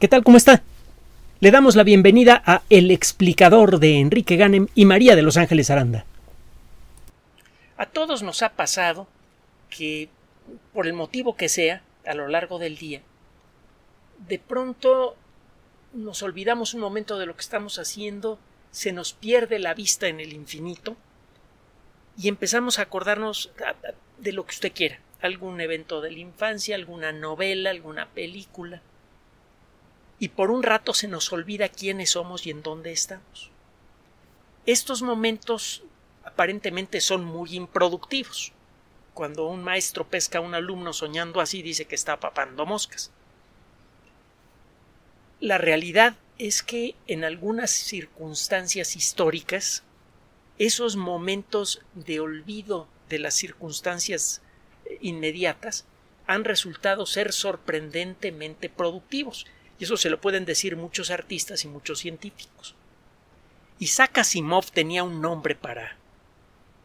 ¿Qué tal? ¿Cómo está? Le damos la bienvenida a El explicador de Enrique Ganem y María de Los Ángeles Aranda. A todos nos ha pasado que, por el motivo que sea, a lo largo del día, de pronto nos olvidamos un momento de lo que estamos haciendo, se nos pierde la vista en el infinito y empezamos a acordarnos de lo que usted quiera, algún evento de la infancia, alguna novela, alguna película, y por un rato se nos olvida quiénes somos y en dónde estamos. Estos momentos aparentemente son muy improductivos. Cuando un maestro pesca a un alumno soñando así dice que está papando moscas. La realidad es que en algunas circunstancias históricas esos momentos de olvido de las circunstancias eh, inmediatas han resultado ser sorprendentemente productivos. Eso se lo pueden decir muchos artistas y muchos científicos. Isaac Asimov tenía un nombre para,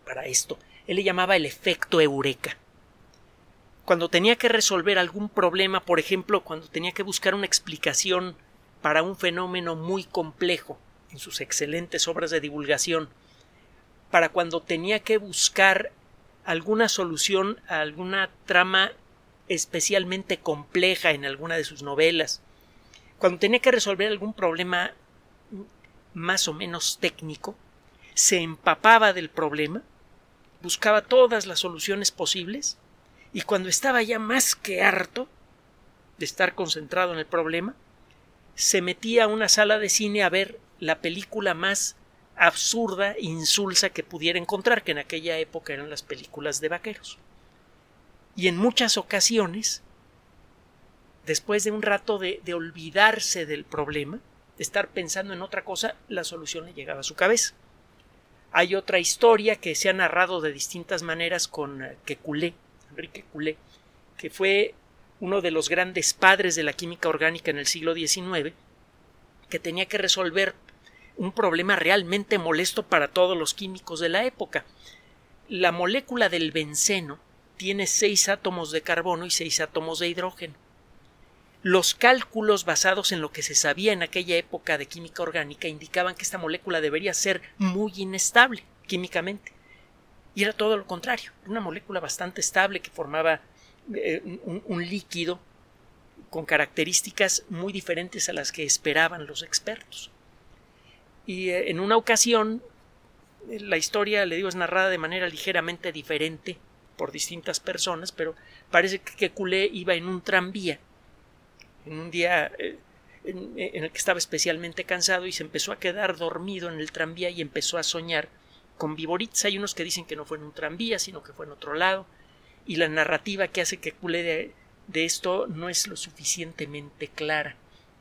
para esto. Él le llamaba el efecto eureka. Cuando tenía que resolver algún problema, por ejemplo, cuando tenía que buscar una explicación para un fenómeno muy complejo en sus excelentes obras de divulgación, para cuando tenía que buscar alguna solución a alguna trama especialmente compleja en alguna de sus novelas, cuando tenía que resolver algún problema más o menos técnico, se empapaba del problema, buscaba todas las soluciones posibles, y cuando estaba ya más que harto de estar concentrado en el problema, se metía a una sala de cine a ver la película más absurda, insulsa que pudiera encontrar, que en aquella época eran las películas de vaqueros. Y en muchas ocasiones después de un rato de, olvidarse del problema, de estar pensando en otra cosa, la solución le llegaba a su cabeza. Hay otra historia que se ha narrado de distintas maneras con eh, Kekulé, Enrique Culé, que fue uno de los grandes padres de la química orgánica en el siglo XIX, que tenía que resolver un problema realmente molesto para todos los químicos de la época. La molécula del benceno tiene seis átomos de carbono y seis átomos de hidrógeno los cálculos basados en lo que se sabía en aquella época de química orgánica indicaban que esta molécula debería ser muy inestable químicamente. Y era todo lo contrario, una molécula bastante estable que formaba eh, un, líquido con características muy diferentes a las que esperaban los expertos. Y eh, en una ocasión, la historia, le digo, es narrada de manera ligeramente diferente por distintas personas, pero parece que Culé iba en un tranvía en un día eh, en, el que estaba especialmente cansado y se empezó a quedar dormido en el tranvía y empezó a soñar con viboritas. Hay unos que dicen que no fue en un tranvía, sino que fue en otro lado. Y la narrativa que hace que culé de, de esto no es lo suficientemente clara,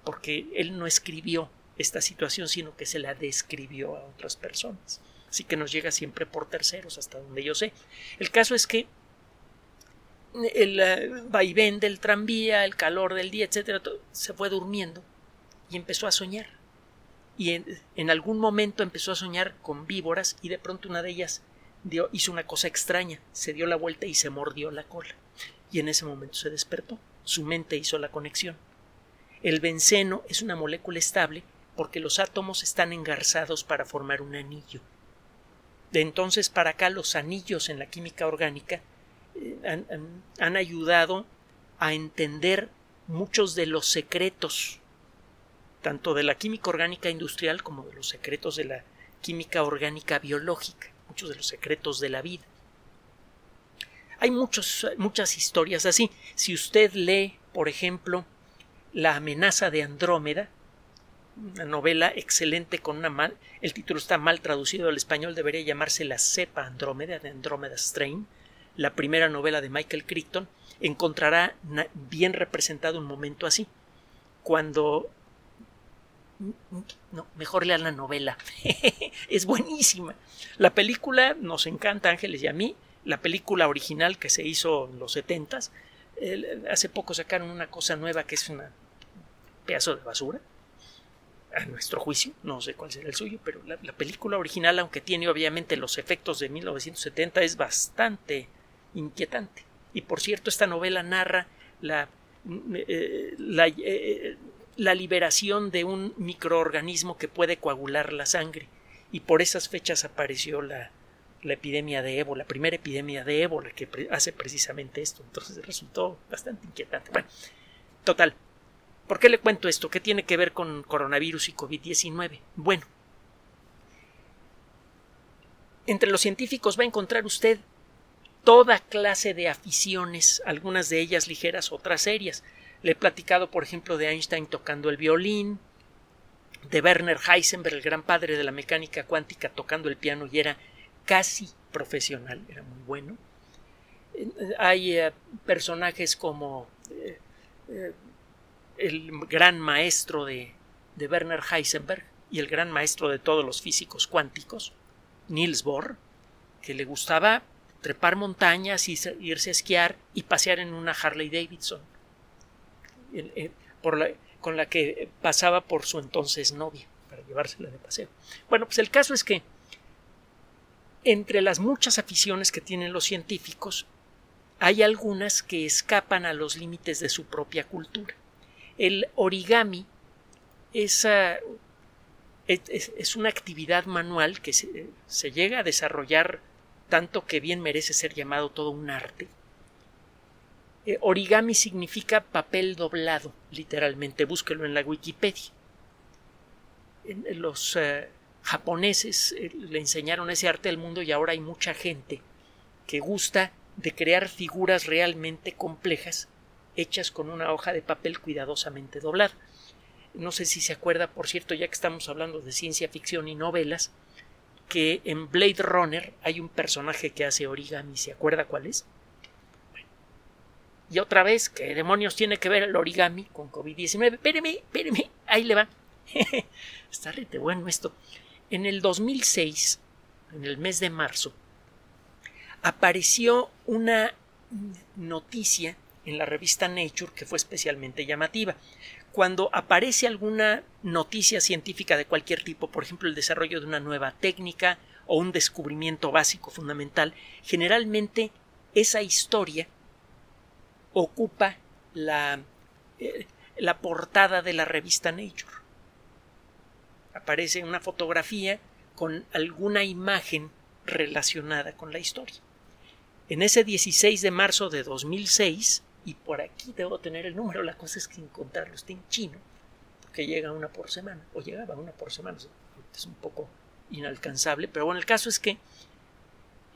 porque él no escribió esta situación, sino que se la describió a otras personas. Así que nos llega siempre por terceros, hasta donde yo sé. El caso es que el eh, vaivén del tranvía, el calor del día, etcétera, se fue durmiendo y empezó a soñar. Y en, algún momento empezó a soñar con víboras y de pronto una de ellas dio, hizo una cosa extraña, se dio la vuelta y se mordió la cola. Y en ese momento se despertó. Su mente hizo la conexión. El benceno es una molécula estable porque los átomos están engarzados para formar un anillo. De entonces para acá los anillos en la química orgánica han, ayudado a entender muchos de los secretos tanto de la química orgánica industrial como de los secretos de la química orgánica biológica, muchos de los secretos de la vida. Hay muchos, muchas historias así. Si usted lee, por ejemplo, La amenaza de Andrómeda, una novela excelente con una mal, el título está mal traducido al español, debería llamarse La cepa Andrómeda de Andrómeda Strain, la primera novela de Michael Crichton, encontrará bien representado un momento así. Cuando no, mejor lean la novela. es buenísima. La película nos encanta, Ángeles y a mí. La película original que se hizo en los setentas. hace poco sacaron una cosa nueva que es un pedazo de basura. A nuestro juicio, no sé cuál será el suyo, pero la película original, aunque tiene obviamente los efectos de 1970, es bastante inquietante. Y por cierto, esta novela narra la, eh, la, eh, la liberación de un microorganismo que puede coagular la sangre. Y por esas fechas apareció la, la epidemia de ébola, la primera epidemia de ébola que hace precisamente esto. Entonces resultó bastante inquietante. Bueno, total. ¿Por qué le cuento esto? ¿Qué tiene que ver con coronavirus y COVID-19? Bueno, entre los científicos va a encontrar usted toda clase de aficiones, algunas de ellas ligeras, otras serias. Le he platicado, por ejemplo, de Einstein tocando el violín, de Werner Heisenberg, el gran padre de la mecánica cuántica, tocando el piano y era casi profesional, era muy bueno. Hay eh, personajes como eh, eh, el gran maestro de, de, Werner Heisenberg y el gran maestro de todos los físicos cuánticos, Niels Bohr, que le gustaba trepar montañas, y irse a esquiar y pasear en una Harley Davidson, con la que pasaba por su entonces novia, para llevársela de paseo. Bueno, pues el caso es que entre las muchas aficiones que tienen los científicos, hay algunas que escapan a los límites de su propia cultura. El origami es, es, una actividad manual que se, llega a desarrollar tanto que bien merece ser llamado todo un arte. Eh, origami significa papel doblado, literalmente. Búsquelo en la Wikipedia. Los eh, japoneses eh, le enseñaron ese arte al mundo y ahora hay mucha gente que gusta de crear figuras realmente complejas hechas con una hoja de papel cuidadosamente doblada. No sé si se acuerda, por cierto, ya que estamos hablando de ciencia ficción y novelas, que en Blade Runner hay un personaje que hace origami. ¿Se acuerda cuál es? Y otra vez, ¿qué demonios tiene que ver el origami con COVID-19? Espéreme, espéreme, ahí le va. Está rete bueno esto. En el 2006, en el mes de marzo, apareció una noticia en la revista Nature que fue especialmente llamativa. Cuando aparece alguna noticia científica de cualquier tipo, por ejemplo el desarrollo de una nueva técnica o un descubrimiento básico fundamental, generalmente esa historia ocupa la, eh, la portada de la revista Nature aparece una fotografía con alguna imagen relacionada con la historia. En ese 16 de marzo de 2006, y por aquí debo tener el número, la cosa es que encontrarlo está en chino, porque llega una por semana, o llegaba una por semana, es un poco inalcanzable, pero bueno, el caso es que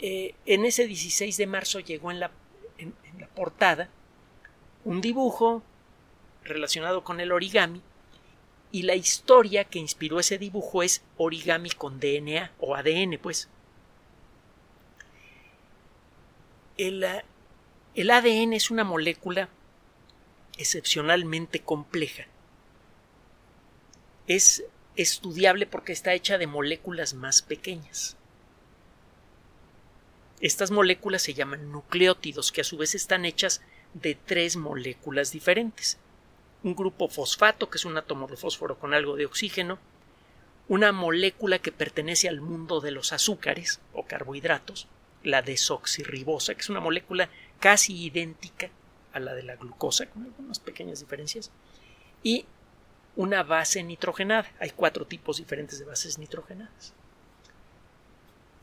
eh, en ese 16 de marzo llegó en la, en la portada un dibujo relacionado con el origami y la historia que inspiró ese dibujo es origami con DNA o ADN, pues. El, eh, el ADN es una molécula excepcionalmente compleja. Es estudiable porque está hecha de moléculas más pequeñas. Estas moléculas se llaman nucleótidos, que a su vez están hechas de tres moléculas diferentes un grupo fosfato, que es un átomo de fósforo con algo de oxígeno, una molécula que pertenece al mundo de los azúcares o carbohidratos, la desoxirribosa, que es una molécula casi idéntica a la de la glucosa, con algunas pequeñas diferencias, y una base nitrogenada. Hay cuatro tipos diferentes de bases nitrogenadas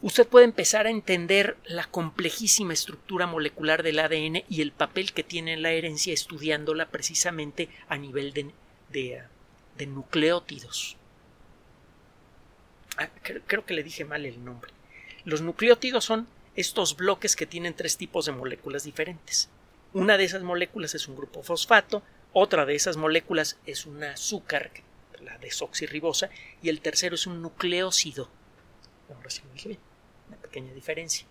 usted puede empezar a entender la complejísima estructura molecular del ADN y el papel que tiene en la herencia estudiándola precisamente a nivel de, de, nucleótidos. Ah, creo, que le dije mal el nombre. Los nucleótidos son estos bloques que tienen tres tipos de moléculas diferentes. Una de esas moléculas es un grupo fosfato, otra de esas moléculas es un azúcar, la desoxirribosa, y el tercero es un nucleócido. Ahora sí lo dije bien pequeña diferencia.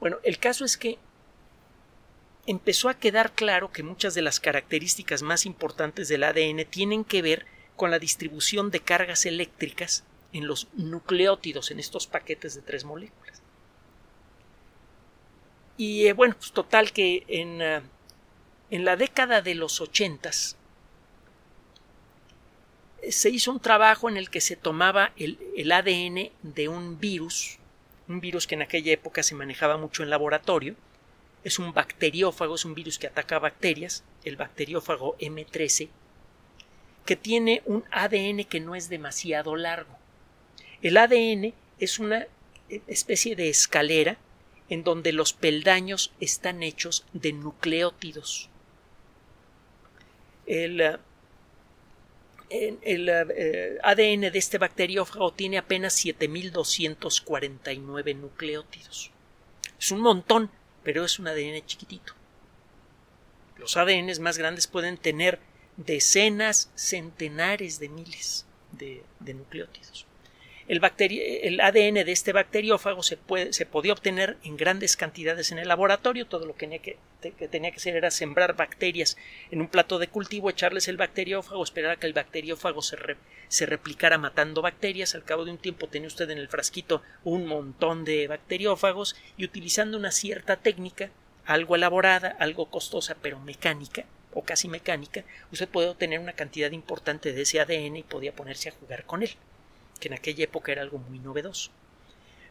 Bueno, el caso es que empezó a quedar claro que muchas de las características más importantes del ADN tienen que ver con la distribución de cargas eléctricas en los nucleótidos, en estos paquetes de tres moléculas. Y eh, bueno, pues total que en, ah, en la década de los ochentas se hizo un trabajo en el que se tomaba el, el ADN de un virus un virus que en aquella época se manejaba mucho en laboratorio. Es un bacteriófago, es un virus que ataca bacterias, el bacteriófago M13. que tiene un ADN que no es demasiado largo. El ADN es una especie de escalera en donde los peldaños están hechos de nucleótidos. El, eh, el eh, ADN de este bacteriófago tiene apenas 7249 nucleótidos. Es un montón, pero es un ADN chiquitito. Los ADNs más grandes pueden tener decenas, centenares de miles de, nucleótidos. El, ADN de este bacteriófago se, puede, se, podía obtener en grandes cantidades en el laboratorio. Todo lo que tenía que, tenía que, hacer era sembrar bacterias en un plato de cultivo, echarles el bacteriófago, esperar a que el bacteriófago se, se replicara matando bacterias. Al cabo de un tiempo tenía usted en el frasquito un montón de bacteriófagos y utilizando una cierta técnica, algo elaborada, algo costosa, pero mecánica, o casi mecánica, usted puede obtener una cantidad importante de ese ADN y podía ponerse a jugar con él, que en aquella época era algo muy novedoso.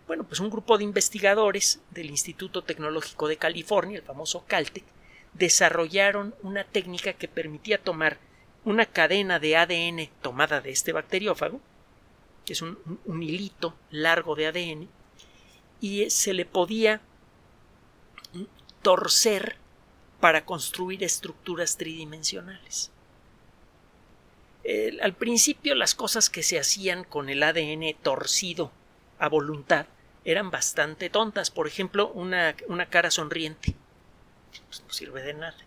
Bueno, pues un grupo de investigadores del Instituto Tecnológico de California, el famoso Caltech, desarrollaron una técnica que permitía tomar una cadena de ADN tomada de este bacteriófago, que es un, un hilito largo de ADN, y se le podía torcer para construir estructuras tridimensionales. Al principio las cosas que se hacían con el ADN torcido a voluntad eran bastante tontas. Por ejemplo, una, cara sonriente. Pues, no sirve de nada.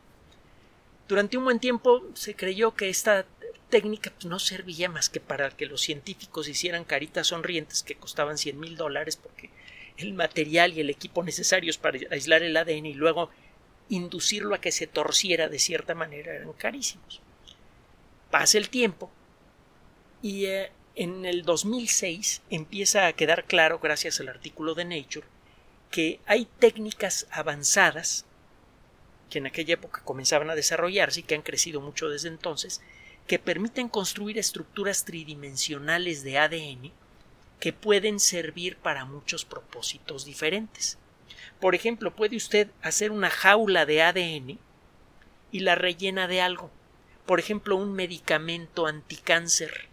Durante un buen tiempo se creyó que esta técnica pues, no servía más que para que los científicos hicieran caritas sonrientes que costaban cien mil dólares porque el material y el equipo necesarios para aislar el ADN y luego inducirlo a que se torciera de cierta manera eran carísimos. Pasa el tiempo y eh, en el 2006 empieza a quedar claro, gracias al artículo de Nature, que hay técnicas avanzadas que en aquella época comenzaban a desarrollarse y que han crecido mucho desde entonces, que permiten construir estructuras tridimensionales de ADN que pueden servir para muchos propósitos diferentes. Por ejemplo, puede usted hacer una jaula de ADN y la rellena de algo. Por ejemplo, un medicamento anticáncer.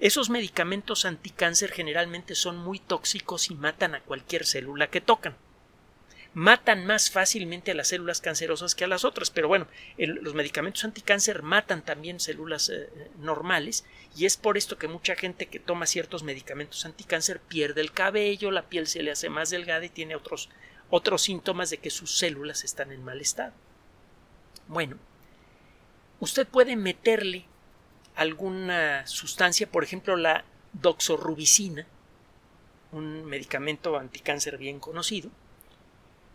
Esos medicamentos anticáncer generalmente son muy tóxicos y matan a cualquier célula que tocan matan más fácilmente a las células cancerosas que a las otras. Pero bueno, los medicamentos anticáncer matan también células eh, normales y es por esto que mucha gente que toma ciertos medicamentos anticáncer pierde el cabello, la piel se le hace más delgada y tiene otros, otros síntomas de que sus células están en mal estado. Bueno, usted puede meterle alguna sustancia, por ejemplo la doxorubicina, un medicamento anticáncer bien conocido,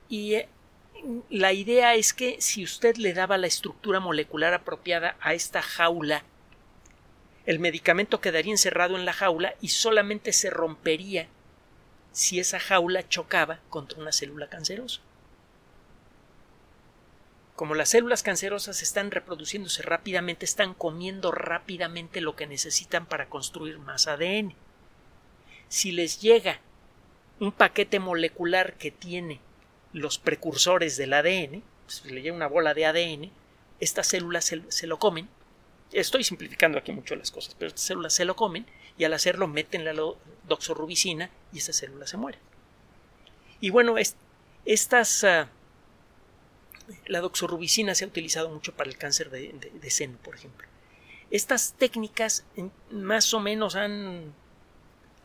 y eh, la idea es que si usted le daba la estructura molecular apropiada a esta jaula, el medicamento quedaría encerrado en la jaula y solamente se rompería si esa jaula chocaba contra una célula cancerosa. Como las células cancerosas están reproduciéndose rápidamente, están comiendo rápidamente lo que necesitan para construir más ADN. Si les llega un paquete molecular que tiene los precursores del ADN, si le llega una bola de ADN, estas células se, lo comen. Estoy simplificando aquí mucho las cosas, pero estas células se lo comen y al hacerlo meten la doxorubicina y esta célula se muere. Y bueno, estas. Ah, la doxorubicina se ha utilizado mucho para el cáncer de, seno, por ejemplo. Estas técnicas más o menos han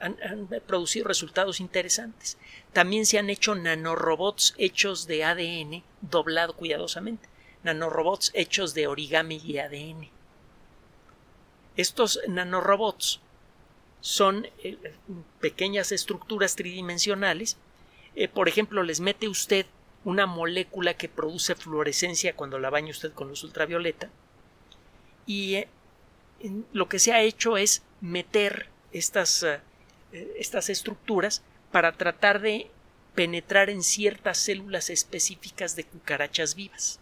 han, producido resultados interesantes. También se han hecho nanorobots hechos de ADN doblado cuidadosamente, nanorobots hechos de origami y ADN. Estos nanorobots son eh, pequeñas estructuras tridimensionales. Eh, por ejemplo, les mete usted una molécula que produce fluorescencia cuando la baña usted con luz ultravioleta. Y eh, lo que se ha hecho es meter estas eh, estas estructuras para tratar de penetrar en ciertas células específicas de cucarachas vivas.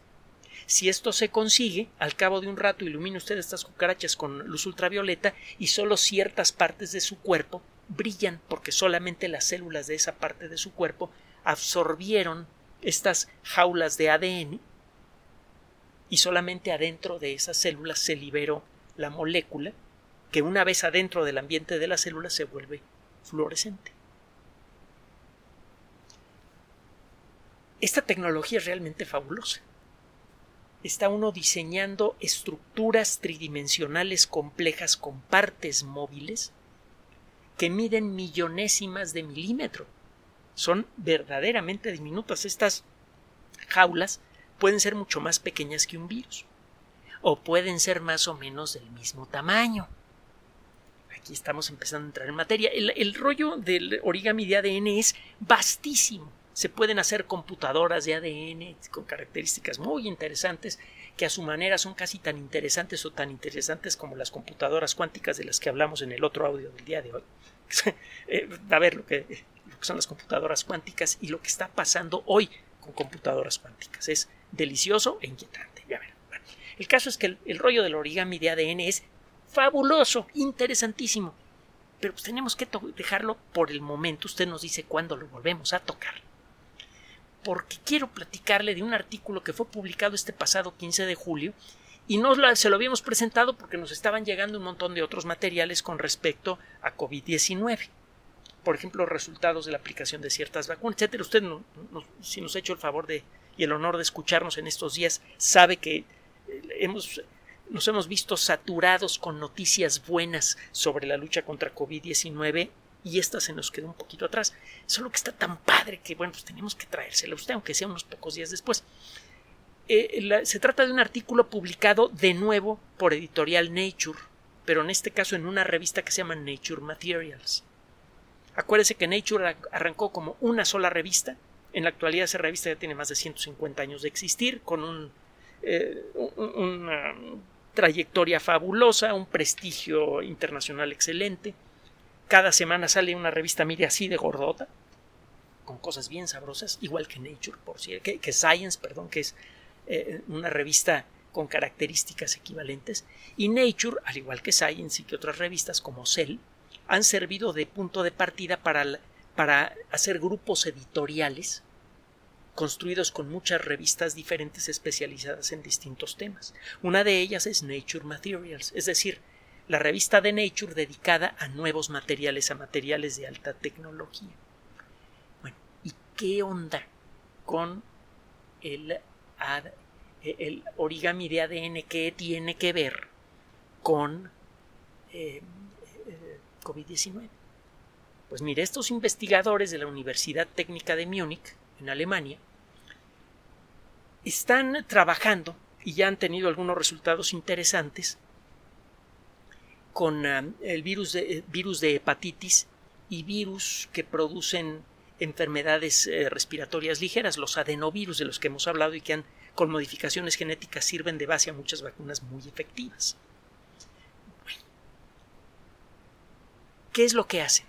Si esto se consigue, al cabo de un rato ilumina usted estas cucarachas con luz ultravioleta y solo ciertas partes de su cuerpo brillan porque solamente las células de esa parte de su cuerpo absorbieron estas jaulas de ADN y solamente adentro de esas células se liberó la molécula que una vez adentro del ambiente de la célula se vuelve fluorescente. Esta tecnología es realmente fabulosa. Está uno diseñando estructuras tridimensionales complejas con partes móviles que miden millonésimas de milímetro. Son verdaderamente diminutas. Estas jaulas pueden ser mucho más pequeñas que un virus o pueden ser más o menos del mismo tamaño. Aquí estamos empezando a entrar en materia. El, el rollo del origami de ADN es vastísimo se pueden hacer computadoras de ADN con características muy interesantes que a su manera son casi tan interesantes o tan interesantes como las computadoras cuánticas de las que hablamos en el otro audio del día de hoy. Eh, a ver lo que, son las computadoras cuánticas y lo que está pasando hoy con computadoras cuánticas. Es delicioso e inquietante. Ya el caso es que el, el rollo del origami de ADN es fabuloso, interesantísimo. Pero pues tenemos que dejarlo por el momento. Usted nos dice cuándo lo volvemos a tocar porque quiero platicarle de un artículo que fue publicado este pasado 15 de julio y no se lo habíamos presentado porque nos estaban llegando un montón de otros materiales con respecto a COVID-19. Por ejemplo, resultados de la aplicación de ciertas vacunas, etcétera. Usted, si nos ha hecho el favor de, y el honor de escucharnos en estos días, sabe que eh, hemos, nos hemos visto saturados con noticias buenas sobre la lucha contra COVID-19 y esta se nos quedó un poquito atrás. Solo que está tan padre que, bueno, pues tenemos que traérsela a usted, aunque sea unos pocos días después. Eh, se trata de un artículo publicado de nuevo por editorial Nature, pero en este caso en una revista que se llama Nature Materials. Acuérdese que Nature arrancó como una sola revista. En la actualidad esa revista ya tiene más de 150 años de existir, con eh, una trayectoria fabulosa, un prestigio internacional excelente. Cada semana sale una revista, mire, así de gordota, con cosas bien sabrosas, igual que Nature, por cierto, que, Science, perdón, que es eh, una revista con características equivalentes. Y Nature, al igual que Science y que otras revistas como Cell, han servido de punto de partida para, para hacer grupos editoriales construidos con muchas revistas diferentes especializadas en distintos temas. Una de ellas es Nature Materials, es decir, la revista de Nature dedicada a nuevos materiales, a materiales de alta tecnología. Bueno, ¿y qué onda con el, el origami de ADN que tiene que ver con eh, COVID-19? Pues mire, estos investigadores de la Universidad Técnica de Múnich, en Alemania, están trabajando y ya han tenido algunos resultados interesantes con ah, el virus de, eh, virus de hepatitis y virus que producen enfermedades eh, respiratorias ligeras, los adenovirus de los que hemos hablado y que han, con modificaciones genéticas sirven de base a muchas vacunas muy efectivas. ¿Qué es lo que hacen?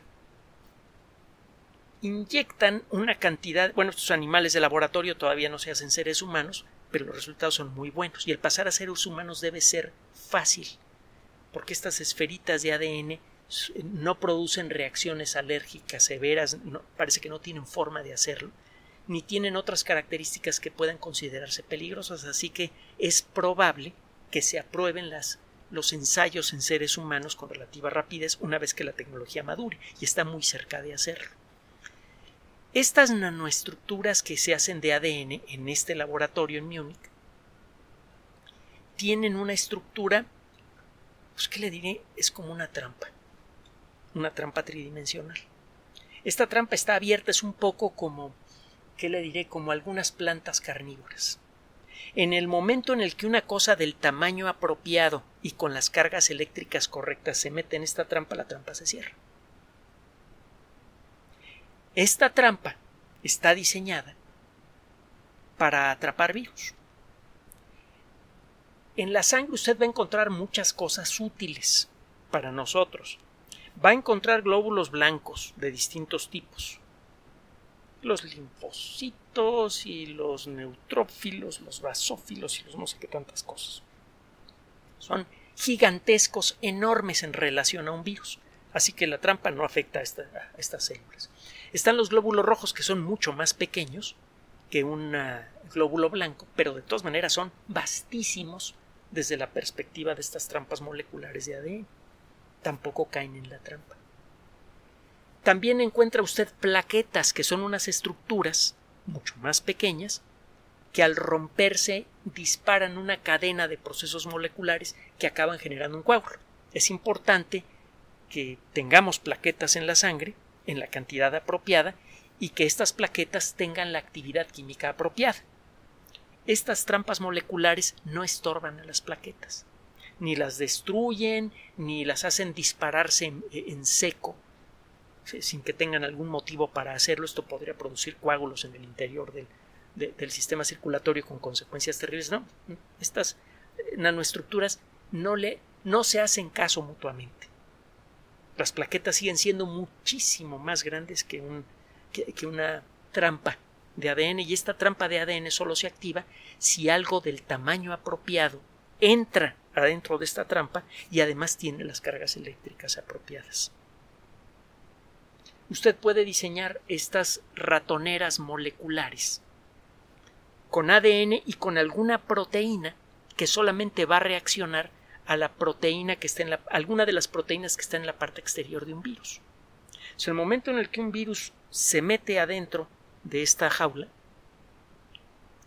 Inyectan una cantidad, bueno, estos animales de laboratorio todavía no se hacen seres humanos, pero los resultados son muy buenos y el pasar a seres humanos debe ser fácil porque estas esferitas de ADN no producen reacciones alérgicas severas, parece que no tienen forma de hacerlo, ni tienen otras características que puedan considerarse peligrosas, así que es probable que se aprueben las, los ensayos en seres humanos con relativa rapidez una vez que la tecnología madure, y está muy cerca de hacerlo. Estas nanoestructuras que se hacen de ADN en este laboratorio en Múnich tienen una estructura pues ¿qué le diré? Es como una trampa, una trampa tridimensional. Esta trampa está abierta, es un poco como, ¿qué le diré? Como algunas plantas carnívoras. En el momento en el que una cosa del tamaño apropiado y con las cargas eléctricas correctas se mete en esta trampa, la trampa se cierra. Esta trampa está diseñada para atrapar virus. En la sangre usted va a encontrar muchas cosas útiles para nosotros. Va a encontrar glóbulos blancos de distintos tipos. Los linfocitos y los neutrófilos, los basófilos y los no sé qué tantas cosas. Son gigantescos, enormes en relación a un virus. Así que la trampa no afecta a, a estas células. Están los glóbulos rojos que son mucho más pequeños que un glóbulo blanco, pero de todas maneras son vastísimos desde la perspectiva de estas trampas moleculares de ADN. Tampoco caen en la trampa. También encuentra usted plaquetas, que son unas estructuras mucho más pequeñas, que al romperse disparan una cadena de procesos moleculares que acaban generando un coágulo. Es importante que tengamos plaquetas en la sangre en la cantidad apropiada y que estas plaquetas tengan la actividad química apropiada. Estas trampas moleculares no estorban a las plaquetas, ni las destruyen, ni las hacen dispararse en, seco, sin que tengan algún motivo para hacerlo. Esto podría producir coágulos en el interior del, del sistema circulatorio con consecuencias terribles. No, estas nanoestructuras no, le, no se hacen caso mutuamente. Las plaquetas siguen siendo muchísimo más grandes que, un, que una trampa de ADN y esta trampa de ADN solo se activa si algo del tamaño apropiado entra adentro de esta trampa y además tiene las cargas eléctricas apropiadas. Usted puede diseñar estas ratoneras moleculares con ADN y con alguna proteína que solamente va a reaccionar a la proteína que está en la, alguna de las proteínas que está en la parte exterior de un virus. Si el momento en el que un virus se mete adentro de esta jaula,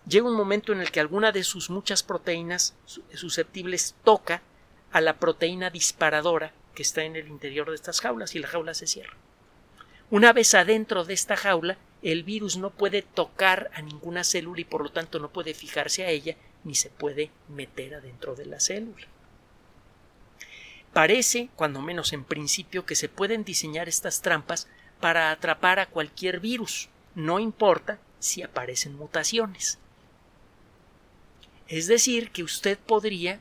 llega un momento en el que alguna de sus muchas proteínas susceptibles toca a la proteína disparadora que está en el interior de estas jaulas y la jaula se cierra. Una vez adentro de esta jaula, el virus no puede tocar a ninguna célula y por lo tanto no puede fijarse a ella ni se puede meter adentro de la célula. Parece, cuando menos en principio, que se pueden diseñar estas trampas para atrapar a cualquier virus, no importa si aparecen mutaciones. Es decir, que usted podría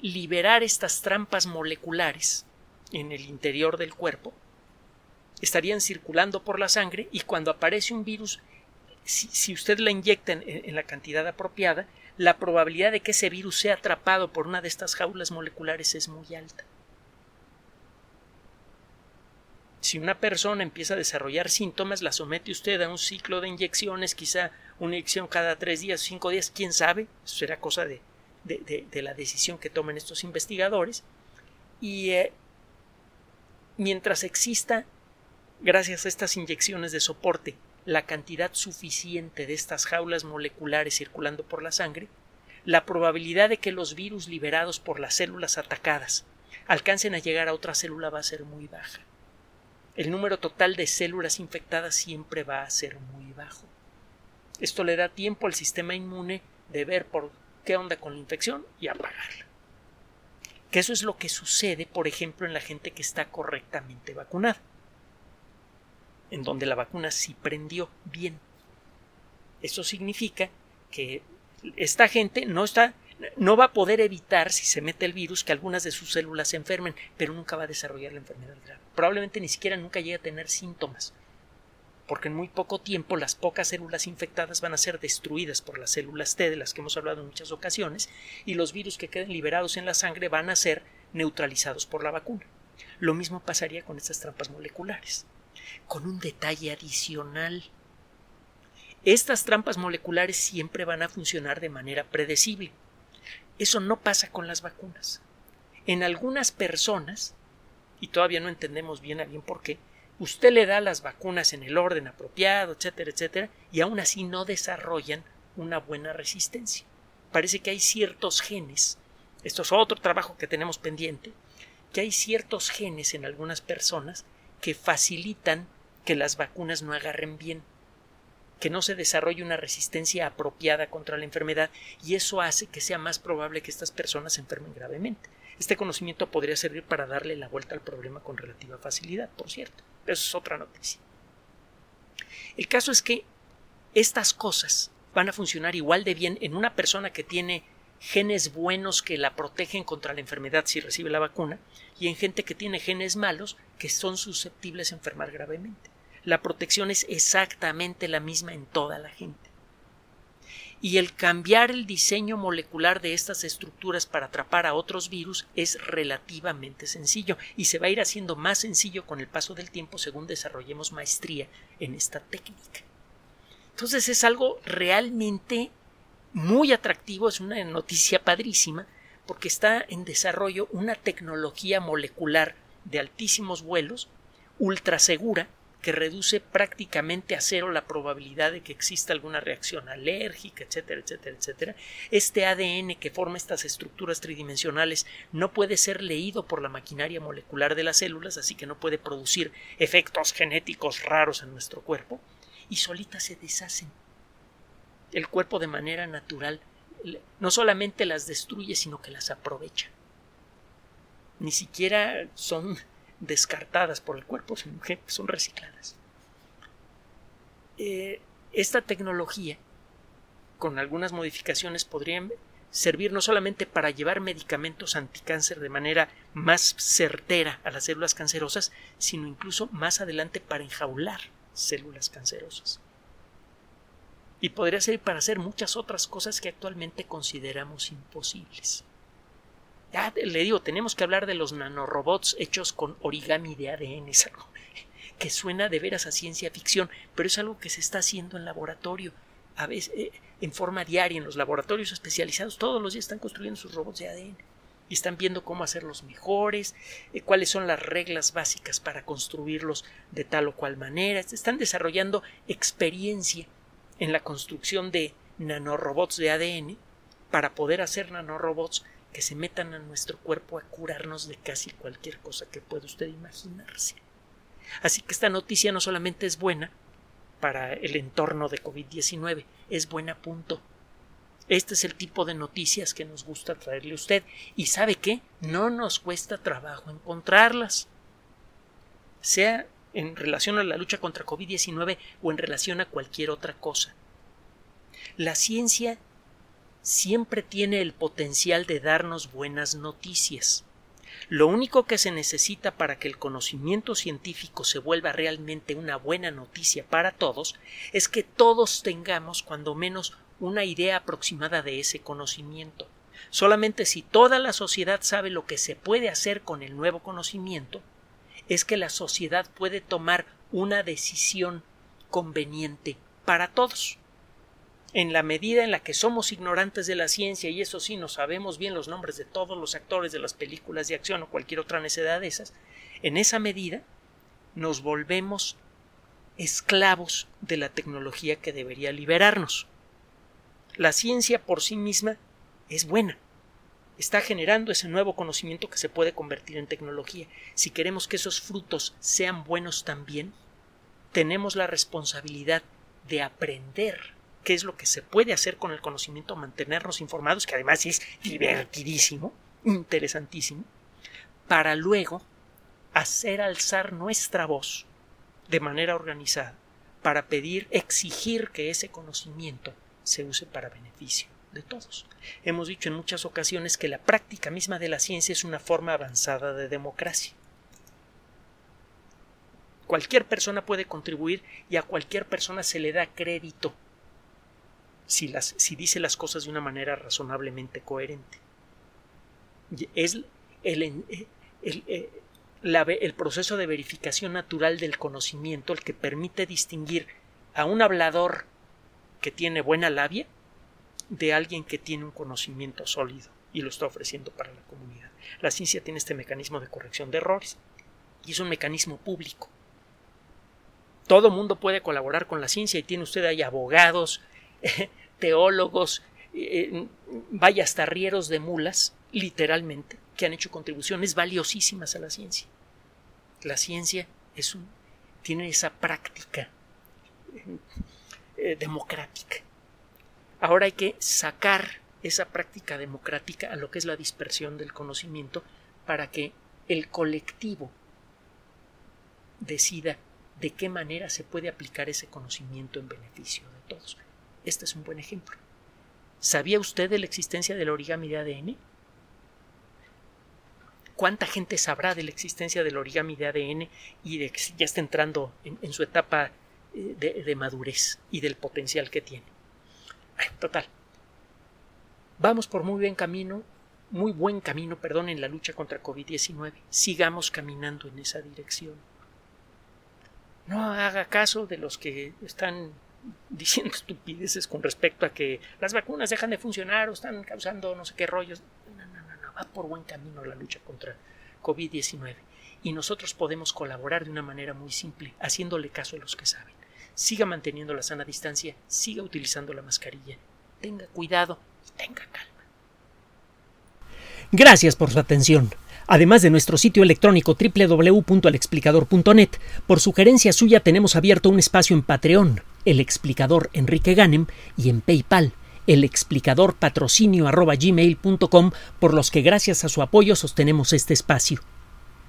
liberar estas trampas moleculares en el interior del cuerpo estarían circulando por la sangre y cuando aparece un virus, si, usted la inyecta en, la cantidad apropiada, la probabilidad de que ese virus sea atrapado por una de estas jaulas moleculares es muy alta. Si una persona empieza a desarrollar síntomas, la somete usted a un ciclo de inyecciones, quizá una inyección cada tres días, cinco días, quién sabe, eso será cosa de, de, la decisión que tomen estos investigadores. Y eh, mientras exista gracias a estas inyecciones de soporte, la cantidad suficiente de estas jaulas moleculares circulando por la sangre, la probabilidad de que los virus liberados por las células atacadas alcancen a llegar a otra célula va a ser muy baja. El número total de células infectadas siempre va a ser muy bajo. Esto le da tiempo al sistema inmune de ver por qué onda con la infección y apagarla. Que eso es lo que sucede, por ejemplo, en la gente que está correctamente vacunada en donde la vacuna sí prendió bien. Eso significa que esta gente no está no va a poder evitar si se mete el virus que algunas de sus células se enfermen, pero nunca va a desarrollar la enfermedad grave. Probablemente ni siquiera nunca llegue a tener síntomas, porque en muy poco tiempo las pocas células infectadas van a ser destruidas por las células T de las que hemos hablado en muchas ocasiones, y los virus que queden liberados en la sangre van a ser neutralizados por la vacuna. Lo mismo pasaría con estas trampas moleculares con un detalle adicional. Estas trampas moleculares siempre van a funcionar de manera predecible. Eso no pasa con las vacunas. En algunas personas, y todavía no entendemos bien a bien por qué, usted le da las vacunas en el orden apropiado, etcétera, etcétera, y aún así no desarrollan una buena resistencia. Parece que hay ciertos genes, esto es otro trabajo que tenemos pendiente, que hay ciertos genes en algunas personas que facilitan que las vacunas no agarren bien, que no se desarrolle una resistencia apropiada contra la enfermedad y eso hace que sea más probable que estas personas se enfermen gravemente. Este conocimiento podría servir para darle la vuelta al problema con relativa facilidad, por cierto. Eso es otra noticia. El caso es que estas cosas van a funcionar igual de bien en una persona que tiene genes buenos que la protegen contra la enfermedad si recibe la vacuna y en gente que tiene genes malos que son susceptibles a enfermar gravemente la protección es exactamente la misma en toda la gente. Y el cambiar el diseño molecular de estas estructuras para atrapar a otros virus es relativamente sencillo y se va a ir haciendo más sencillo con el paso del tiempo según desarrollemos maestría en esta técnica. Entonces es algo realmente muy atractivo, es una noticia padrísima, porque está en desarrollo una tecnología molecular de altísimos vuelos, ultra segura, que reduce prácticamente a cero la probabilidad de que exista alguna reacción alérgica, etcétera, etcétera, etcétera. Este ADN que forma estas estructuras tridimensionales no puede ser leído por la maquinaria molecular de las células, así que no puede producir efectos genéticos raros en nuestro cuerpo, y solitas se deshacen. El cuerpo de manera natural no solamente las destruye, sino que las aprovecha. Ni siquiera son descartadas por el cuerpo, sino que son recicladas. Eh, esta tecnología, con algunas modificaciones, podría servir no solamente para llevar medicamentos anticáncer de manera más certera a las células cancerosas, sino incluso más adelante para enjaular células cancerosas. Y podría servir para hacer muchas otras cosas que actualmente consideramos imposibles. Ya le digo, tenemos que hablar de los nanorobots hechos con origami de ADN. Es algo que suena de veras a ciencia ficción, pero es algo que se está haciendo en laboratorio, a veces eh, en forma diaria, en los laboratorios especializados. Todos los días están construyendo sus robots de ADN y están viendo cómo hacerlos mejores, eh, cuáles son las reglas básicas para construirlos de tal o cual manera. Están desarrollando experiencia en la construcción de nanorobots de ADN para poder hacer nanorobots que se metan a nuestro cuerpo a curarnos de casi cualquier cosa que pueda usted imaginarse. Así que esta noticia no solamente es buena para el entorno de COVID-19, es buena punto. Este es el tipo de noticias que nos gusta traerle a usted. Y sabe qué? No nos cuesta trabajo encontrarlas. Sea en relación a la lucha contra COVID-19 o en relación a cualquier otra cosa. La ciencia siempre tiene el potencial de darnos buenas noticias. Lo único que se necesita para que el conocimiento científico se vuelva realmente una buena noticia para todos es que todos tengamos cuando menos una idea aproximada de ese conocimiento. Solamente si toda la sociedad sabe lo que se puede hacer con el nuevo conocimiento, es que la sociedad puede tomar una decisión conveniente para todos en la medida en la que somos ignorantes de la ciencia y eso sí, no sabemos bien los nombres de todos los actores de las películas de acción o cualquier otra necesidad de esas, en esa medida nos volvemos esclavos de la tecnología que debería liberarnos. La ciencia por sí misma es buena. Está generando ese nuevo conocimiento que se puede convertir en tecnología. Si queremos que esos frutos sean buenos también, tenemos la responsabilidad de aprender qué es lo que se puede hacer con el conocimiento, mantenernos informados, que además es divertidísimo, interesantísimo, para luego hacer alzar nuestra voz de manera organizada para pedir, exigir que ese conocimiento se use para beneficio de todos. Hemos dicho en muchas ocasiones que la práctica misma de la ciencia es una forma avanzada de democracia. Cualquier persona puede contribuir y a cualquier persona se le da crédito si, las, si dice las cosas de una manera razonablemente coherente. Es el, eh, el, eh, el, proceso de verificación natural del conocimiento el que permite distinguir a un hablador que tiene buena labia de alguien que tiene un conocimiento sólido y lo está ofreciendo para la comunidad. La ciencia tiene este mecanismo de corrección de errores y es un mecanismo público. Todo mundo puede colaborar con la ciencia y tiene usted ahí abogados, teólogos, eh, vaya hasta rieros de mulas, literalmente, que han hecho contribuciones valiosísimas a la ciencia. La ciencia es un, tiene esa práctica eh, democrática. Ahora hay que sacar esa práctica democrática a lo que es la dispersión del conocimiento para que el colectivo decida de qué manera se puede aplicar ese conocimiento en beneficio de todos. Este es un buen ejemplo. ¿Sabía usted de la existencia del origami de ADN? ¿Cuánta gente sabrá de la existencia del origami de ADN y de que ya está entrando en, su etapa eh, de, madurez y del potencial que tiene? Total. Vamos por muy buen camino, muy buen camino, perdón, en la lucha contra COVID-19. Sigamos caminando en esa dirección. No haga caso de los que están diciendo estupideces con respecto a que las vacunas dejan de funcionar o están causando no sé qué rollos. No, no, no, no. va por buen camino la lucha contra COVID-19 y nosotros podemos colaborar de una manera muy simple, haciéndole caso a los que saben. Siga manteniendo la sana distancia, siga utilizando la mascarilla, tenga cuidado y tenga calma. Gracias por su atención. Además de nuestro sitio electrónico www.alexplicador.net, por sugerencia suya tenemos abierto un espacio en Patreon, el explicador Enrique Ganem, y en PayPal, el explicador patrocinio por los que gracias a su apoyo sostenemos este espacio.